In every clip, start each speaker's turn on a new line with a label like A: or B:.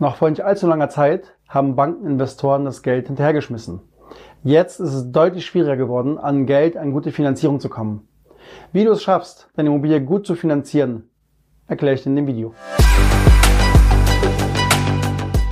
A: Noch vor nicht allzu langer Zeit haben Bankeninvestoren das Geld hinterhergeschmissen. Jetzt ist es deutlich schwieriger geworden, an Geld, an gute Finanzierung zu kommen. Wie du es schaffst, deine Immobilie gut zu finanzieren, erkläre ich dir in dem Video.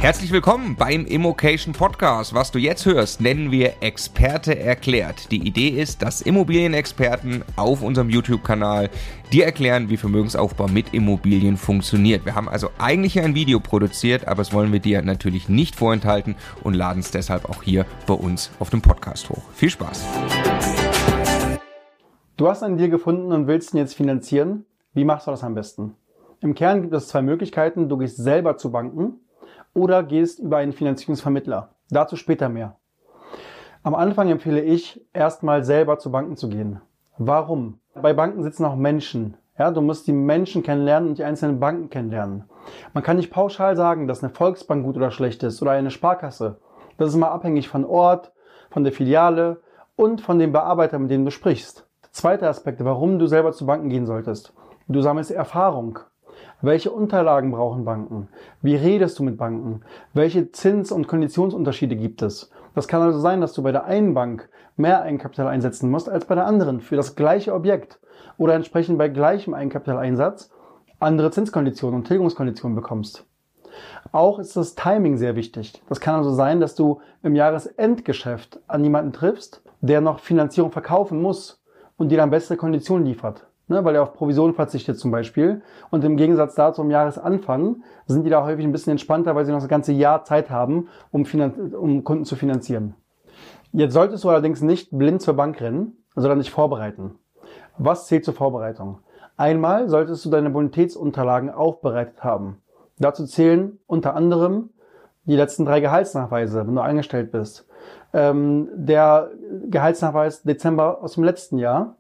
B: Herzlich willkommen beim Immocation Podcast. Was du jetzt hörst, nennen wir Experte erklärt. Die Idee ist, dass Immobilienexperten auf unserem YouTube-Kanal dir erklären, wie Vermögensaufbau mit Immobilien funktioniert. Wir haben also eigentlich ein Video produziert, aber das wollen wir dir natürlich nicht vorenthalten und laden es deshalb auch hier bei uns auf dem Podcast hoch. Viel Spaß!
A: Du hast einen Deal gefunden und willst ihn jetzt finanzieren. Wie machst du das am besten? Im Kern gibt es zwei Möglichkeiten. Du gehst selber zu Banken oder gehst über einen Finanzierungsvermittler. Dazu später mehr. Am Anfang empfehle ich, erstmal selber zu Banken zu gehen. Warum? Bei Banken sitzen auch Menschen. Ja, du musst die Menschen kennenlernen und die einzelnen Banken kennenlernen. Man kann nicht pauschal sagen, dass eine Volksbank gut oder schlecht ist oder eine Sparkasse. Das ist immer abhängig von Ort, von der Filiale und von dem Bearbeiter, mit dem du sprichst. Zweiter Aspekt, warum du selber zu Banken gehen solltest. Du sammelst Erfahrung. Welche Unterlagen brauchen Banken? Wie redest du mit Banken? Welche Zins- und Konditionsunterschiede gibt es? Das kann also sein, dass du bei der einen Bank mehr Eigenkapital einsetzen musst als bei der anderen für das gleiche Objekt oder entsprechend bei gleichem Eigenkapitaleinsatz andere Zinskonditionen und Tilgungskonditionen bekommst. Auch ist das Timing sehr wichtig. Das kann also sein, dass du im Jahresendgeschäft an jemanden triffst, der noch Finanzierung verkaufen muss und dir dann bessere Konditionen liefert ne, weil er auf Provision verzichtet zum Beispiel. Und im Gegensatz dazu am Jahresanfang sind die da häufig ein bisschen entspannter, weil sie noch das ganze Jahr Zeit haben, um, um Kunden zu finanzieren. Jetzt solltest du allerdings nicht blind zur Bank rennen, sondern dich vorbereiten. Was zählt zur Vorbereitung? Einmal solltest du deine Bonitätsunterlagen aufbereitet haben. Dazu zählen unter anderem die letzten drei Gehaltsnachweise, wenn du eingestellt bist. Ähm, der Gehaltsnachweis Dezember aus dem letzten Jahr,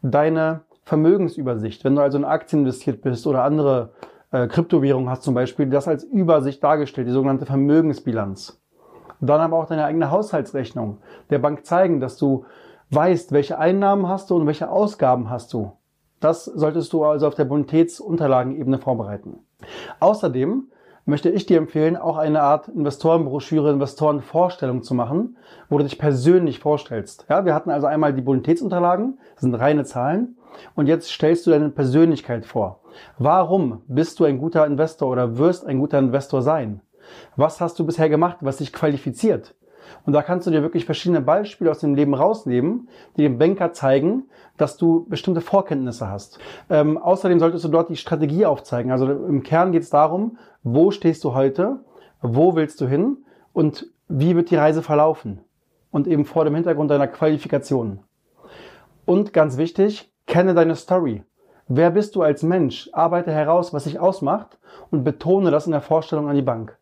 A: deine Vermögensübersicht. Wenn du also in Aktien investiert bist oder andere äh, Kryptowährungen hast zum Beispiel, das als Übersicht dargestellt, die sogenannte Vermögensbilanz. Dann aber auch deine eigene Haushaltsrechnung der Bank zeigen, dass du weißt, welche Einnahmen hast du und welche Ausgaben hast du. Das solltest du also auf der Bonitätsunterlagenebene vorbereiten. Außerdem möchte ich dir empfehlen, auch eine Art Investorenbroschüre, Investorenvorstellung zu machen, wo du dich persönlich vorstellst. Ja, wir hatten also einmal die Bonitätsunterlagen, das sind reine Zahlen, und jetzt stellst du deine Persönlichkeit vor. Warum bist du ein guter Investor oder wirst ein guter Investor sein? Was hast du bisher gemacht, was dich qualifiziert? Und da kannst du dir wirklich verschiedene Beispiele aus dem Leben rausnehmen, die dem Banker zeigen, dass du bestimmte Vorkenntnisse hast. Ähm, außerdem solltest du dort die Strategie aufzeigen. Also im Kern geht es darum, wo stehst du heute, wo willst du hin und wie wird die Reise verlaufen. Und eben vor dem Hintergrund deiner Qualifikation. Und ganz wichtig, kenne deine Story. Wer bist du als Mensch? Arbeite heraus, was dich ausmacht und betone das in der Vorstellung an die Bank.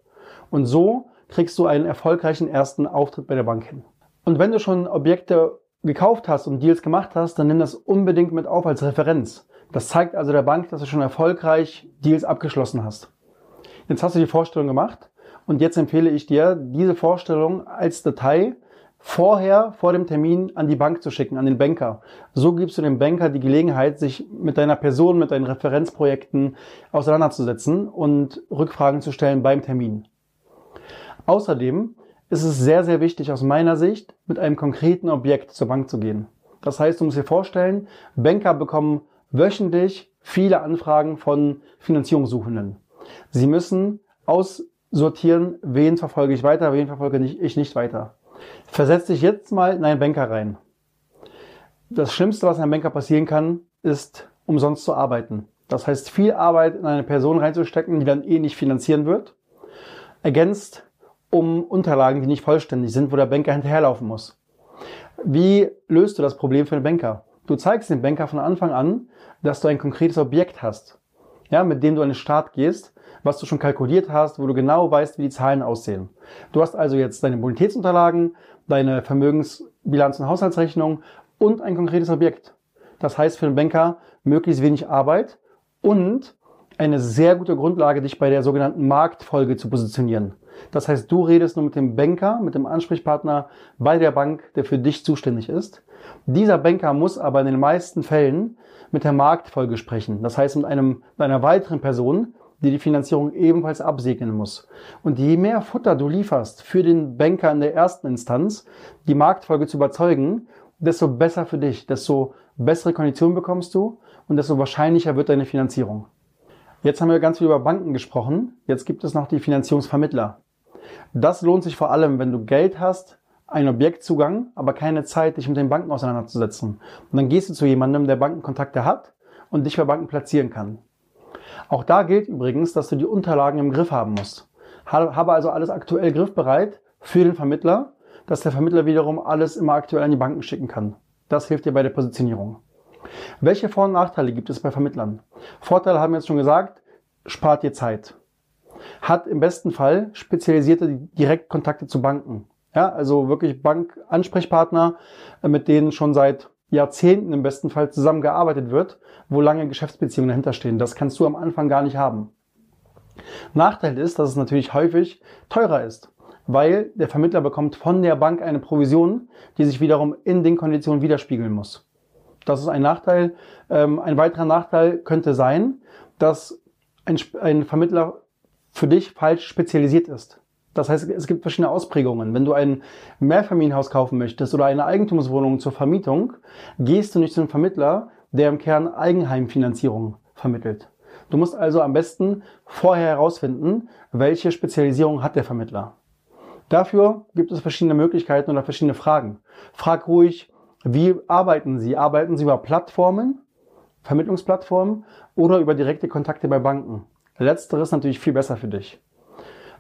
A: Und so kriegst du einen erfolgreichen ersten Auftritt bei der Bank hin. Und wenn du schon Objekte gekauft hast und Deals gemacht hast, dann nimm das unbedingt mit auf als Referenz. Das zeigt also der Bank, dass du schon erfolgreich Deals abgeschlossen hast. Jetzt hast du die Vorstellung gemacht und jetzt empfehle ich dir, diese Vorstellung als Datei vorher, vor dem Termin an die Bank zu schicken, an den Banker. So gibst du dem Banker die Gelegenheit, sich mit deiner Person, mit deinen Referenzprojekten auseinanderzusetzen und Rückfragen zu stellen beim Termin. Außerdem ist es sehr, sehr wichtig aus meiner Sicht, mit einem konkreten Objekt zur Bank zu gehen. Das heißt, du musst dir vorstellen, Banker bekommen wöchentlich viele Anfragen von Finanzierungssuchenden. Sie müssen aussortieren, wen verfolge ich weiter, wen verfolge ich nicht weiter. Versetz dich jetzt mal in einen Banker rein. Das Schlimmste, was einem Banker passieren kann, ist umsonst zu arbeiten. Das heißt, viel Arbeit in eine Person reinzustecken, die dann eh nicht finanzieren wird, ergänzt um Unterlagen, die nicht vollständig sind, wo der Banker hinterherlaufen muss. Wie löst du das Problem für den Banker? Du zeigst dem Banker von Anfang an, dass du ein konkretes Objekt hast, ja, mit dem du an den Start gehst, was du schon kalkuliert hast, wo du genau weißt, wie die Zahlen aussehen. Du hast also jetzt deine Bonitätsunterlagen, deine Vermögensbilanz und Haushaltsrechnung und ein konkretes Objekt. Das heißt für den Banker möglichst wenig Arbeit und eine sehr gute Grundlage, dich bei der sogenannten Marktfolge zu positionieren. Das heißt, du redest nur mit dem Banker, mit dem Ansprechpartner bei der Bank, der für dich zuständig ist. Dieser Banker muss aber in den meisten Fällen mit der Marktfolge sprechen. Das heißt, mit einem, mit einer weiteren Person, die die Finanzierung ebenfalls absegnen muss. Und je mehr Futter du lieferst für den Banker in der ersten Instanz, die Marktfolge zu überzeugen, desto besser für dich, desto bessere Konditionen bekommst du und desto wahrscheinlicher wird deine Finanzierung. Jetzt haben wir ganz viel über Banken gesprochen. Jetzt gibt es noch die Finanzierungsvermittler. Das lohnt sich vor allem, wenn du Geld hast, einen Objektzugang, aber keine Zeit, dich mit den Banken auseinanderzusetzen. Und dann gehst du zu jemandem, der Bankenkontakte hat und dich bei Banken platzieren kann. Auch da gilt übrigens, dass du die Unterlagen im Griff haben musst. Habe also alles aktuell griffbereit für den Vermittler, dass der Vermittler wiederum alles immer aktuell an die Banken schicken kann. Das hilft dir bei der Positionierung. Welche Vor- und Nachteile gibt es bei Vermittlern? Vorteile haben wir jetzt schon gesagt, spart dir Zeit. Hat im besten Fall spezialisierte Direktkontakte zu Banken. Ja, also wirklich Bankansprechpartner, äh, mit denen schon seit Jahrzehnten im besten Fall zusammengearbeitet wird, wo lange Geschäftsbeziehungen dahinter stehen. Das kannst du am Anfang gar nicht haben. Nachteil ist, dass es natürlich häufig teurer ist, weil der Vermittler bekommt von der Bank eine Provision, die sich wiederum in den Konditionen widerspiegeln muss. Das ist ein Nachteil. Ähm, ein weiterer Nachteil könnte sein, dass ein Vermittler für dich falsch spezialisiert ist. Das heißt, es gibt verschiedene Ausprägungen. Wenn du ein Mehrfamilienhaus kaufen möchtest oder eine Eigentumswohnung zur Vermietung, gehst du nicht zu einem Vermittler, der im Kern Eigenheimfinanzierung vermittelt. Du musst also am besten vorher herausfinden, welche Spezialisierung hat der Vermittler. Dafür gibt es verschiedene Möglichkeiten oder verschiedene Fragen. Frag ruhig, wie arbeiten Sie? Arbeiten Sie über Plattformen, Vermittlungsplattformen oder über direkte Kontakte bei Banken? Letzteres natürlich viel besser für dich.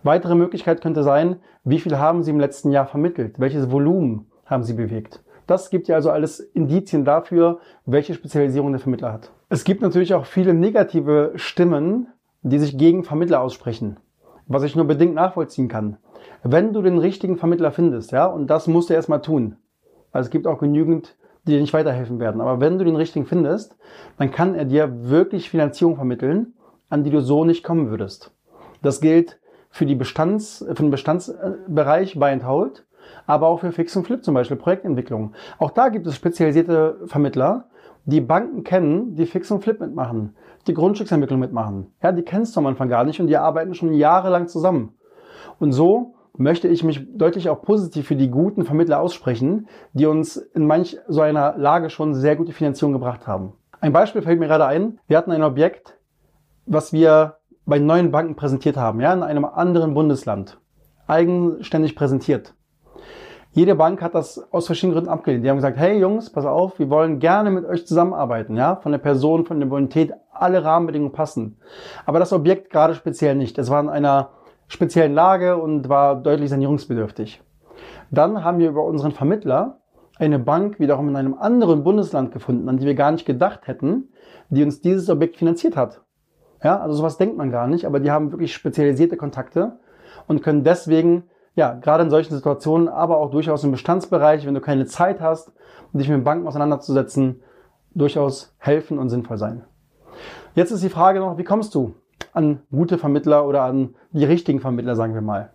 A: Weitere Möglichkeit könnte sein, wie viel haben Sie im letzten Jahr vermittelt? Welches Volumen haben Sie bewegt? Das gibt ja also alles Indizien dafür, welche Spezialisierung der Vermittler hat. Es gibt natürlich auch viele negative Stimmen, die sich gegen Vermittler aussprechen, was ich nur bedingt nachvollziehen kann. Wenn du den richtigen Vermittler findest, ja, und das musst du erstmal tun. Also es gibt auch genügend, die dir nicht weiterhelfen werden. Aber wenn du den richtigen findest, dann kann er dir wirklich Finanzierung vermitteln, an die du so nicht kommen würdest. Das gilt für, die Bestands, für den Bestandsbereich Buy and Hold, aber auch für Fix und Flip zum Beispiel, Projektentwicklung. Auch da gibt es spezialisierte Vermittler, die Banken kennen, die Fix und Flip mitmachen, die Grundstücksentwicklung mitmachen. Ja, die kennst du am Anfang gar nicht und die arbeiten schon jahrelang zusammen. Und so möchte ich mich deutlich auch positiv für die guten Vermittler aussprechen, die uns in manch so einer Lage schon sehr gute Finanzierung gebracht haben. Ein Beispiel fällt mir gerade ein. Wir hatten ein Objekt, was wir bei neuen Banken präsentiert haben, ja, in einem anderen Bundesland, eigenständig präsentiert. Jede Bank hat das aus verschiedenen Gründen abgelehnt. Die haben gesagt, hey Jungs, pass auf, wir wollen gerne mit euch zusammenarbeiten, ja, von der Person, von der Bonität, alle Rahmenbedingungen passen. Aber das Objekt gerade speziell nicht. Es war in einer speziellen Lage und war deutlich sanierungsbedürftig. Dann haben wir über unseren Vermittler eine Bank wiederum in einem anderen Bundesland gefunden, an die wir gar nicht gedacht hätten, die uns dieses Objekt finanziert hat. Ja, also sowas denkt man gar nicht, aber die haben wirklich spezialisierte Kontakte und können deswegen, ja, gerade in solchen Situationen, aber auch durchaus im Bestandsbereich, wenn du keine Zeit hast, dich mit Banken auseinanderzusetzen, durchaus helfen und sinnvoll sein. Jetzt ist die Frage noch, wie kommst du an gute Vermittler oder an die richtigen Vermittler, sagen wir mal.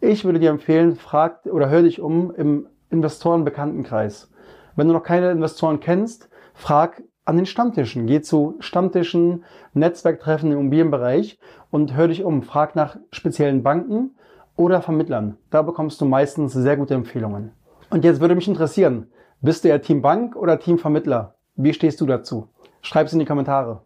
A: Ich würde dir empfehlen, frag oder hör dich um im Investorenbekanntenkreis. Wenn du noch keine Investoren kennst, frag an den Stammtischen. Geh zu Stammtischen, Netzwerktreffen im Immobilienbereich und hör dich um. Frag nach speziellen Banken oder Vermittlern. Da bekommst du meistens sehr gute Empfehlungen. Und jetzt würde mich interessieren, bist du eher Team Bank oder Team Vermittler? Wie stehst du dazu? Schreib es in die Kommentare.